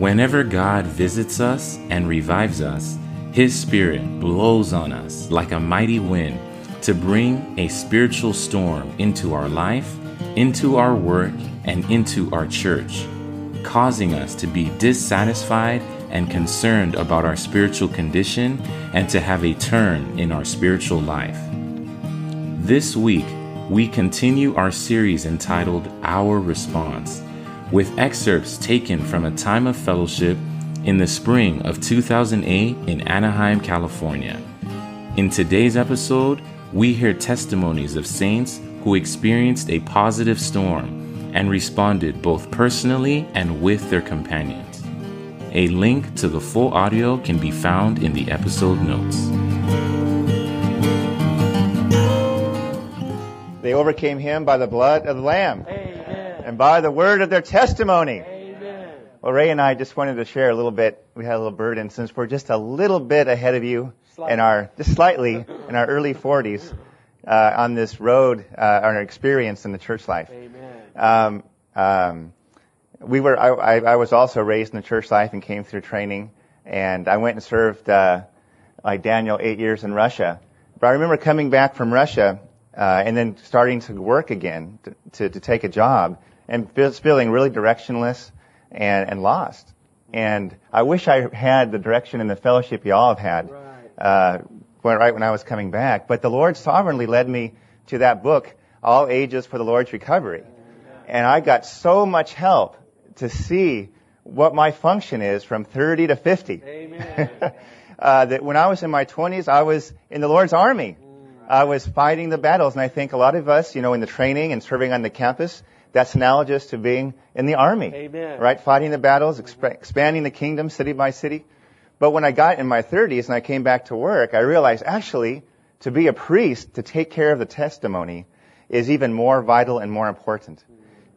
Whenever God visits us and revives us, His Spirit blows on us like a mighty wind to bring a spiritual storm into our life, into our work, and into our church, causing us to be dissatisfied and concerned about our spiritual condition and to have a turn in our spiritual life. This week, we continue our series entitled Our Response with excerpts taken from a time of fellowship in the spring of 2008 in Anaheim, California. In today's episode, we hear testimonies of saints who experienced a positive storm and responded both personally and with their companions. A link to the full audio can be found in the episode notes. They overcame him by the blood of the Lamb and by the word of their testimony. Amen. Well, Ray and I just wanted to share a little bit. We had a little burden since we're just a little bit ahead of you Slightly. in our, just slightly, in our early 40s uh, on this road, uh, on our experience in the church life. Amen. Um, um, we were, I, I, I was also raised in the church life and came through training, and I went and served, uh, like Daniel, eight years in Russia. But I remember coming back from Russia, uh, and then starting to work again to, to, to take a job and feeling really directionless and, and lost. And I wish I had the direction and the fellowship you all have had, Right. uh, when, right when I was coming back. But the Lord sovereignly led me to that book, All Ages for the Lord's Recovery. And I got so much help to see what my function is from 30 to 50. Amen. uh, that when I was in my 20s, I was in the Lord's army. I was fighting the battles, and I think a lot of us, you know, in the training and serving on the campus, that's analogous to being in the army. Amen. Right? Fighting the battles, exp- expanding the kingdom city by city. But when I got in my 30s and I came back to work, I realized actually to be a priest, to take care of the testimony, is even more vital and more important.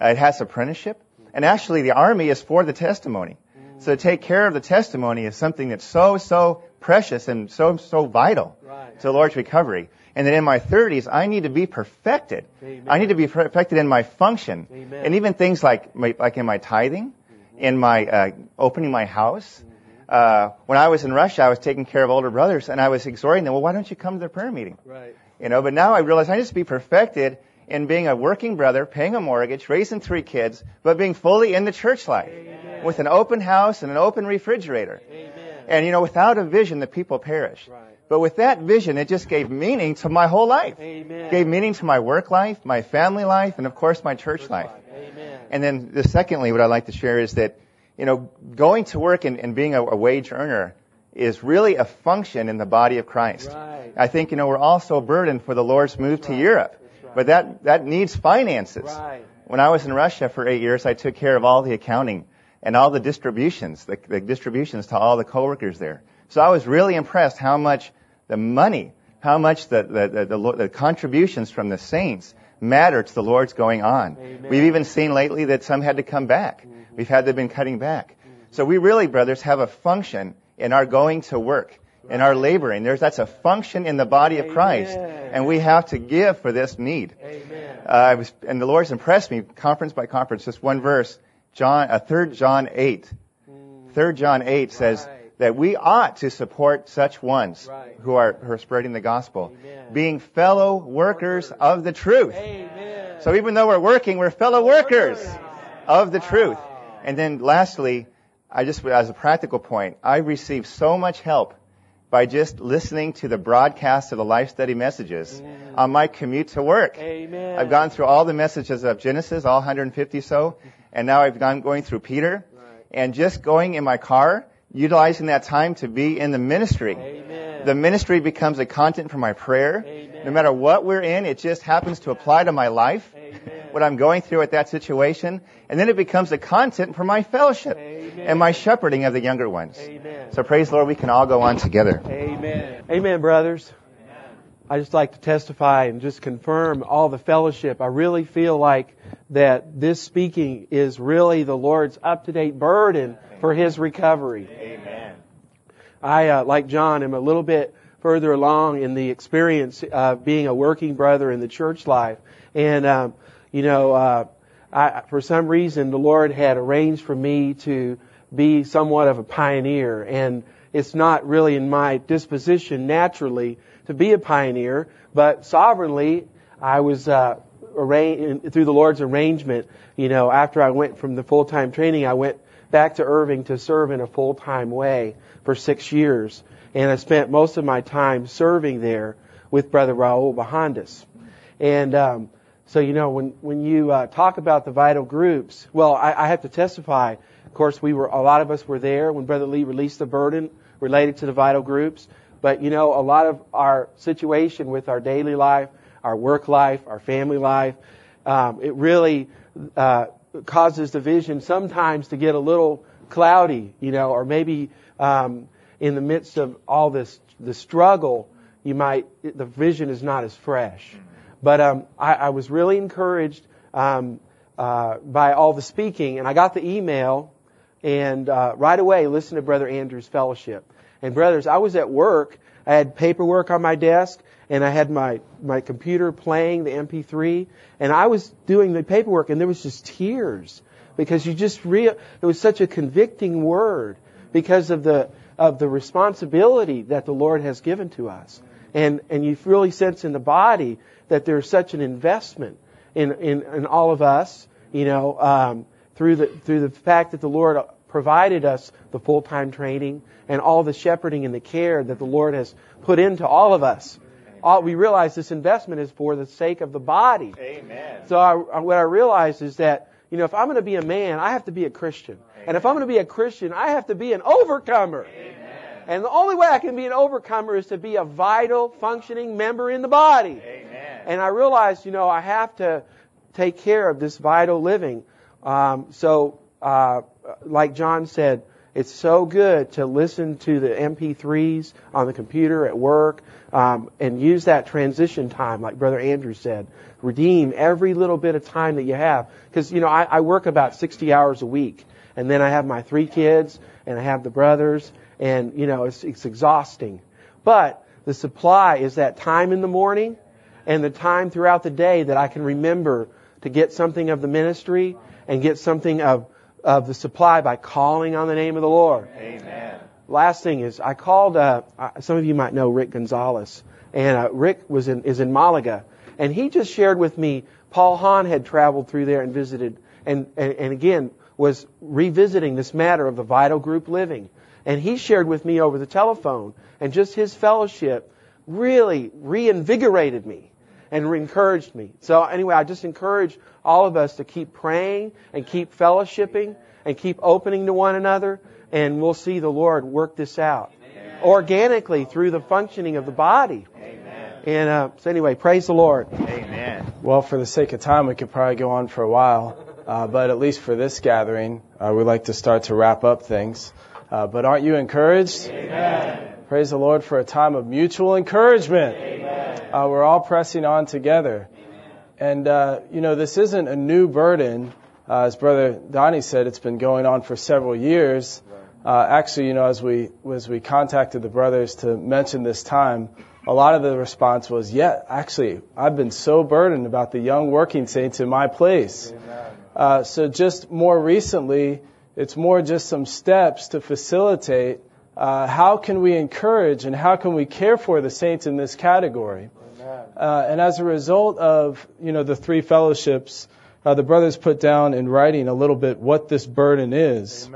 It has apprenticeship, and actually the army is for the testimony. So to take care of the testimony is something that's so, so precious and so, so vital Right. to the Lord's recovery. And then in my 30s, I need to be perfected. Amen. I need to be perfected in my function. Amen. And even things like, my, like in my tithing, in my, uh, opening my house. Uh, when I was in Russia, I was taking care of older brothers and I was exhorting them, well, why don't you come to the prayer meeting? Right. You know, but now I realize I need to be perfected in being a working brother, paying a mortgage, raising three kids, but being fully in the church life. With an open house and an open refrigerator. Amen. And you know, without a vision, the people perish. Right. But with that vision, it just gave meaning to my whole life. Amen. Gave meaning to my work life, my family life, and of course my church life. Amen. And then the secondly, what I'd like to share is that, you know, going to work and, and being a, a wage earner is really a function in the body of Christ. Right. I think, you know, we're all so burdened for the Lord's move to Europe. right. But that, that needs finances. Right. When I was in Russia for eight years, I took care of all the accounting and all the distributions, the, the distributions to all the coworkers there. So I was really impressed how much the money, how much the, the, the, the, the contributions from the saints matter to the Lord's going on. Amen. We've even seen lately that some had to come back. We've had they've been cutting back. So we really, brothers, have a function in our going to work, in our laboring. There's that's a function in the body of Christ, Amen. and we have to give for this need. Amen. Uh, I was, and the Lord's impressed me, conference by conference, just one verse, John, uh, 3 John 8. 3 John 8 says Right. That we ought to support such ones Right. who are, who are spreading the gospel, Amen. being fellow workers of the truth. Amen. So even though we're working, we're fellow workers of the truth. And then lastly, I just, as a practical point, I received so much help by just listening to the broadcast of the life study messages on my commute to work. Amen. I've gone through all the messages of Genesis, all 150 so, and now I've gone going through Peter, Right. and just going in my car, utilizing that time to be in the ministry. Amen. The ministry becomes a content for my prayer. Amen. No matter what we're in, it just happens to apply to my life, Amen. what I'm going through at that situation, and then it becomes a content for my fellowship and my shepherding of the younger ones. Amen. So praise the Lord, we can all go on together. Amen. Amen, brothers. I just like to testify and just confirm all the fellowship. I really feel like that this speaking is really the Lord's up-to-date burden for His recovery. Amen. I, uh, like John, am a little bit further along in the experience of being a working brother in the church life. And, um, you know, uh, I, for some reason, the Lord had arranged for me to be somewhat of a pioneer. And it's not really in my disposition naturally to be a pioneer, but sovereignly, I was uh, arranged through the Lord's arrangement. You know, after I went from the full-time training, I went back to Irving to serve in a full-time way for six years, and I spent most of my time serving there with Brother Raul Bajandas. And um, so, you know, when when you uh, talk about the vital groups, well, I, I have to testify. Of course, we were a lot of us were there when Brother Lee released the burden related to the vital groups. But you know, a lot of our situation with our daily life, our work life, our family life, um, it really uh, causes the vision sometimes to get a little cloudy, you know, or maybe um, in the midst of all this the struggle, you might the vision is not as fresh. But um, I, I was really encouraged um, uh, by all the speaking, and I got the email, and uh, right away listened to Brother Andrew's fellowship. And brothers, I was at work. I had paperwork on my desk, and I had my my computer playing the MP3, and I was doing the paperwork, and there was just tears because you just real. It was such a convicting word because of the of the responsibility that the Lord has given to us, and and you really sense in the body that there's such an investment in in, in all of us, you know, um, through the through the fact that the Lord provided us the full time training and all the shepherding and the care that the Lord has put into all of us. All, we realize this investment is for the sake of the body. Amen. So I, what I realize is that you know if I'm going to be a man, I have to be a Christian, and if I'm going to be a Christian, I have to be an overcomer. Amen. And the only way I can be an overcomer is to be a vital, functioning member in the body. Amen. And I realize, you know, I have to take care of this vital living. Um, so, uh, like John said, it's so good to listen to the MP3s on the computer at work um, and use that transition time, like Brother Andrew said. Redeem every little bit of time that you have. Because, you know, I, I work about 60 hours a week. And then I have my three kids, and I have the brothers, and you know it's, it's exhausting. But the supply is that time in the morning and the time throughout the day that I can remember to get something of the ministry and get something of of the supply by calling on the name of the Lord. Amen. Last thing is I called. Uh, some of you might know Rick Gonzalez, and uh, Rick was in is in Malaga, and he just shared with me Paul Hahn had traveled through there and visited, and, and and again was revisiting this matter of the vital group living. And he shared with me over the telephone, and just his fellowship really reinvigorated me and encouraged me. So anyway, I just encourage all of us to keep praying and keep fellowshipping and keep opening to one another, and we'll see the Lord work this out Amen. organically through the functioning of the body. Amen. And uh, so anyway, praise the Lord. Amen. Well, for the sake of time, we could probably go on for a while, uh, but at least for this gathering, uh, we'd like to start to wrap up things. Uh, but aren't you encouraged? Amen. Praise the Lord for a time of mutual encouragement. Uh, we're all pressing on together. And, uh, you know, this isn't a new burden. Uh, as Brother Donnie said, it's been going on for several years. Uh, actually, you know, as we, as we contacted the brothers to mention this time, a lot of the response was, yeah, actually, I've been so burdened about the young working saints in my place. Uh, so just more recently, it's more just some steps to facilitate uh, how can we encourage and how can we care for the saints in this category. Uh, and as a result of you know the three fellowships, uh, the brothers put down in writing a little bit what this burden is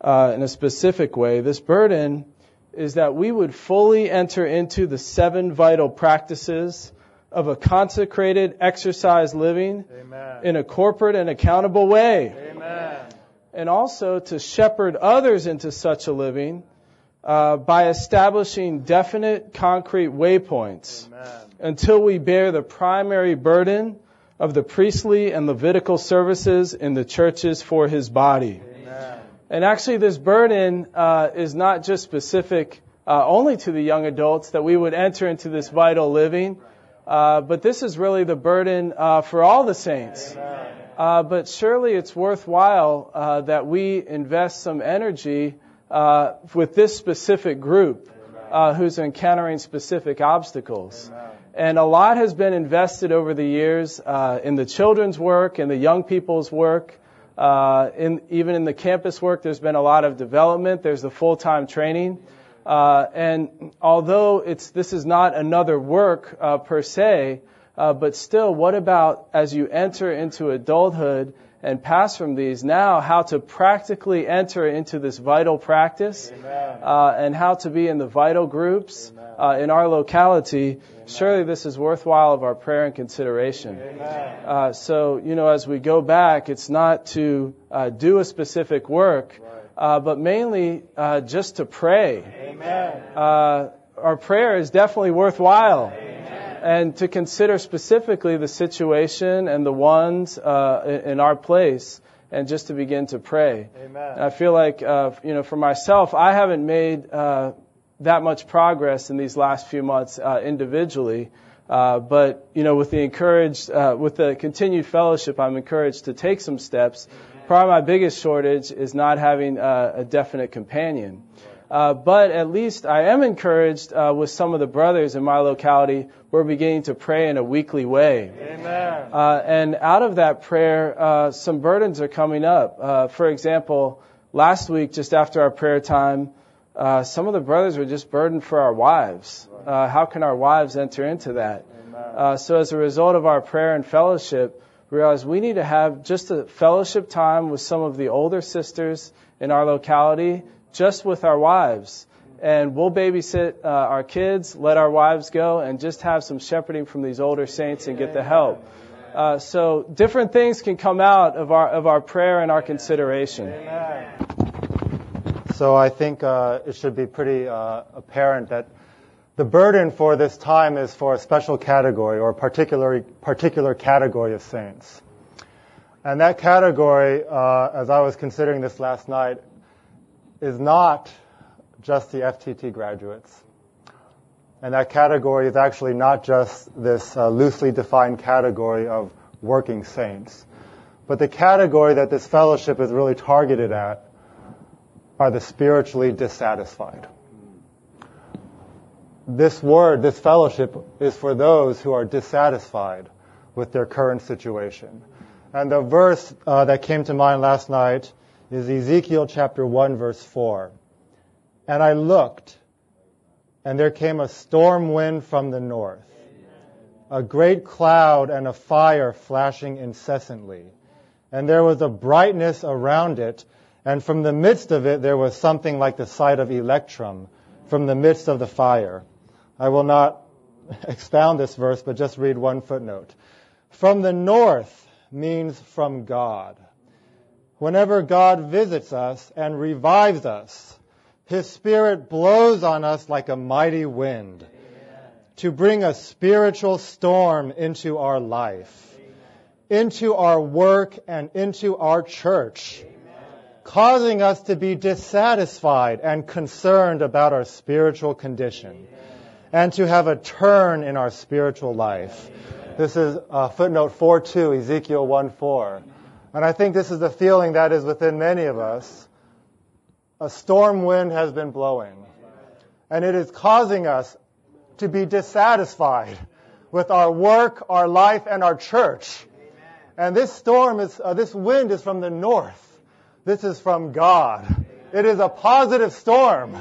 uh, in a specific way. This burden is that we would fully enter into the seven vital practices of a consecrated exercise living Amen. in a corporate and accountable way Amen. and also to shepherd others into such a living uh, by establishing definite, concrete waypoints Amen. until we bear the primary burden of the priestly and Levitical services in the churches for His body. Amen. And actually, this burden uh, is not just specific uh, only to the young adults that we would enter into this vital living, uh, but this is really the burden uh, for all the saints. Uh, but surely it's worthwhile uh, that we invest some energy uh, with this specific group uh, who's encountering specific obstacles. And a lot has been invested over the years uh, in the children's work and the young people's work. Uh, in, even in the campus work, there's been a lot of development. There's the full-time training. Uh, and although it's, this is not another work uh, per se, uh, but still, what about as you enter into adulthood and pass from these now, how to practically enter into this vital practice uh, and how to be in the vital groups uh, in our locality? Amen. Surely this is worthwhile of our prayer and consideration. Uh, so, you know, as we go back, it's not to uh, do a specific work. Uh, but mainly uh, just to pray. Uh, our prayer is definitely worthwhile. Amen. And to consider specifically the situation and the ones uh, in our place, and just to begin to pray. Amen. I feel like, uh, you know, for myself, I haven't made uh, that much progress in these last few months individually. Uh, but you know, with the encouraged, uh, with the continued fellowship, I'm encouraged to take some steps Probably my biggest shortage is not having uh, a definite companion. Uh, but at least I am encouraged uh, with some of the brothers in my locality. We're beginning to pray in a weekly way. Amen. Uh, and out of that prayer, uh, some burdens are coming up. Uh, for example, last week, just after our prayer time, uh, some of the brothers were just burdened for our wives. how can our wives enter into that? so as a result of our prayer and fellowship, we realize we need to have just a fellowship time with some of the older sisters in our locality, just with our wives. And we'll babysit uh, our kids, let our wives go, and just have some shepherding from these older saints and get the help. Uh, so different things can come out of our of our prayer and our consideration. So I think uh, it should be pretty uh, apparent that the burden for this time is for a special category or a particular, particular category of saints. And that category, uh, as I was considering this last night, is not just the FTT graduates. And that category is actually not just this uh, loosely defined category of working saints. But the category that this fellowship is really targeted at are the spiritually dissatisfied this word, this fellowship, is for those who are dissatisfied with their current situation. And the verse uh, that came to mind last night is Ezekiel chapter 1, verse 4. And I looked, and there came a storm wind from the north, a great cloud and a fire flashing incessantly. And there was a brightness around it, and from the midst of it there was something like the sight of electrum from the midst of the fire. I will not expound this verse, but just read one footnote. From the north means from God. Whenever God visits us and revives us, His Spirit blows on us like a mighty wind to bring a spiritual storm into our life, into our work, and into our church, causing us to be dissatisfied and concerned about our spiritual condition and to have a turn in our spiritual life. This is uh, footnote 4.2, Ezekiel 1.4. And I think this is the feeling that is within many of us. A storm wind has been blowing. And it is causing us to be dissatisfied with our work, our life, and our church. And this storm is, uh, this wind is from the north. This is from God. It is a positive storm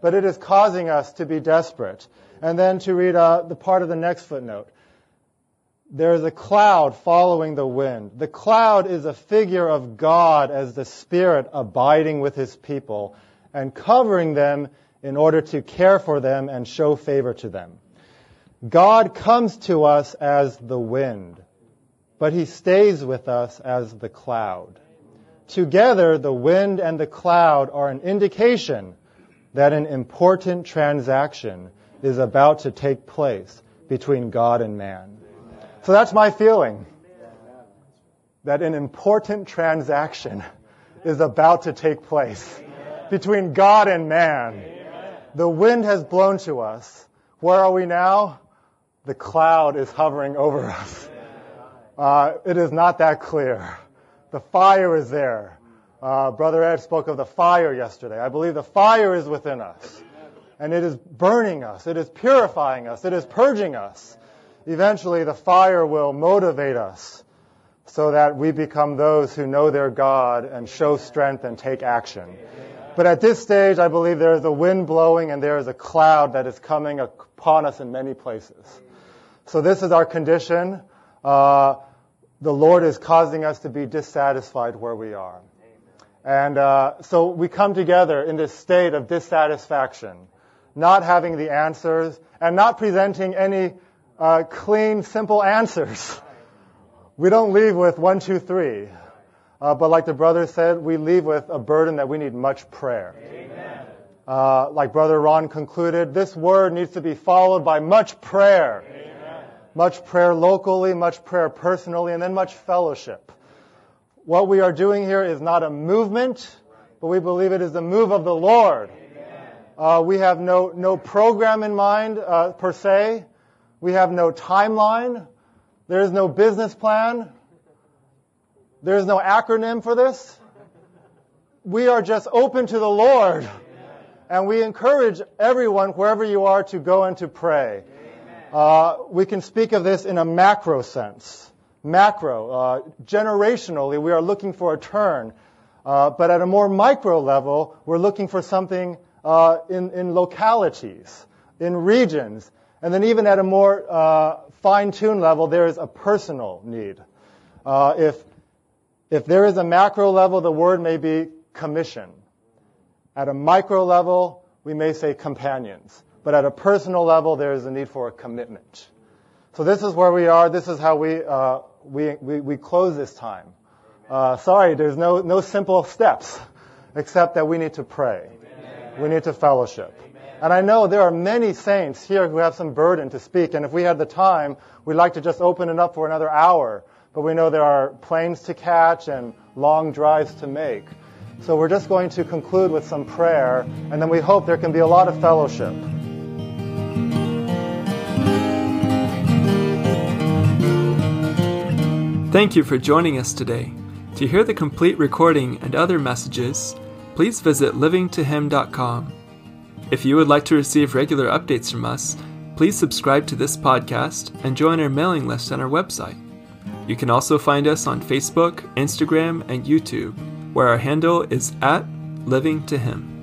but it is causing us to be desperate. And then to read uh, the part of the next footnote. There is a cloud following the wind. The cloud is a figure of God as the Spirit abiding with His people and covering them in order to care for them and show favor to them. God comes to us as the wind, but He stays with us as the cloud. Together, the wind and the cloud are an indication that an important transaction is about to take place between God and man. So that's my feeling. That an important transaction is about to take place between God and man. The wind has blown to us. Where are we now? The cloud is hovering over us. Uh, it is not that clear. The fire is there. Uh, Brother Ed spoke of the fire yesterday. I believe the fire is within us. And it is burning us. It is purifying us. It is purging us. Eventually, the fire will motivate us so that we become those who know their God and show strength and take action. But at this stage, I believe there is a wind blowing and there is a cloud that is coming upon us in many places. So this is our condition. Uh, the Lord is causing us to be dissatisfied where we are. And uh, so we come together in this state of dissatisfaction, not having the answers and not presenting any uh, clean, simple answers. We don't leave with one, two, three. Uh, but like the brother said, we leave with a burden that we need much prayer. Uh, like Brother Ron concluded, this word needs to be followed by much prayer. Amen. Much prayer locally, much prayer personally, and then much fellowship. What we are doing here is not a movement, but we believe it is the move of the Lord. Uh, we have no, no program in mind uh, per se. We have no timeline. There is no business plan. There is no acronym for this. We are just open to the Lord. And we encourage everyone, wherever you are, to go and to pray. Uh, we can speak of this in a macro sense macro. Uh, generationally, we are looking for a turn. Uh, but at a more micro level, we're looking for something uh, in, in localities, in regions. And then even at a more uh, fine-tuned level, there is a personal need. Uh, if, if there is a macro level, the word may be commission. At a micro level, we may say companions. But at a personal level, there is a need for a commitment. So this is where we are. This is how we uh, we, we, we close this time. Uh, sorry, there's no, no simple steps except that we need to pray. Amen. We need to fellowship. And I know there are many saints here who have some burden to speak, and if we had the time, we'd like to just open it up for another hour. But we know there are planes to catch and long drives to make. So we're just going to conclude with some prayer, and then we hope there can be a lot of fellowship. Thank you for joining us today. To hear the complete recording and other messages, please visit livingtohim.com. If you would like to receive regular updates from us, please subscribe to this podcast and join our mailing list on our website. You can also find us on Facebook, Instagram, and YouTube, where our handle is at Living to Him.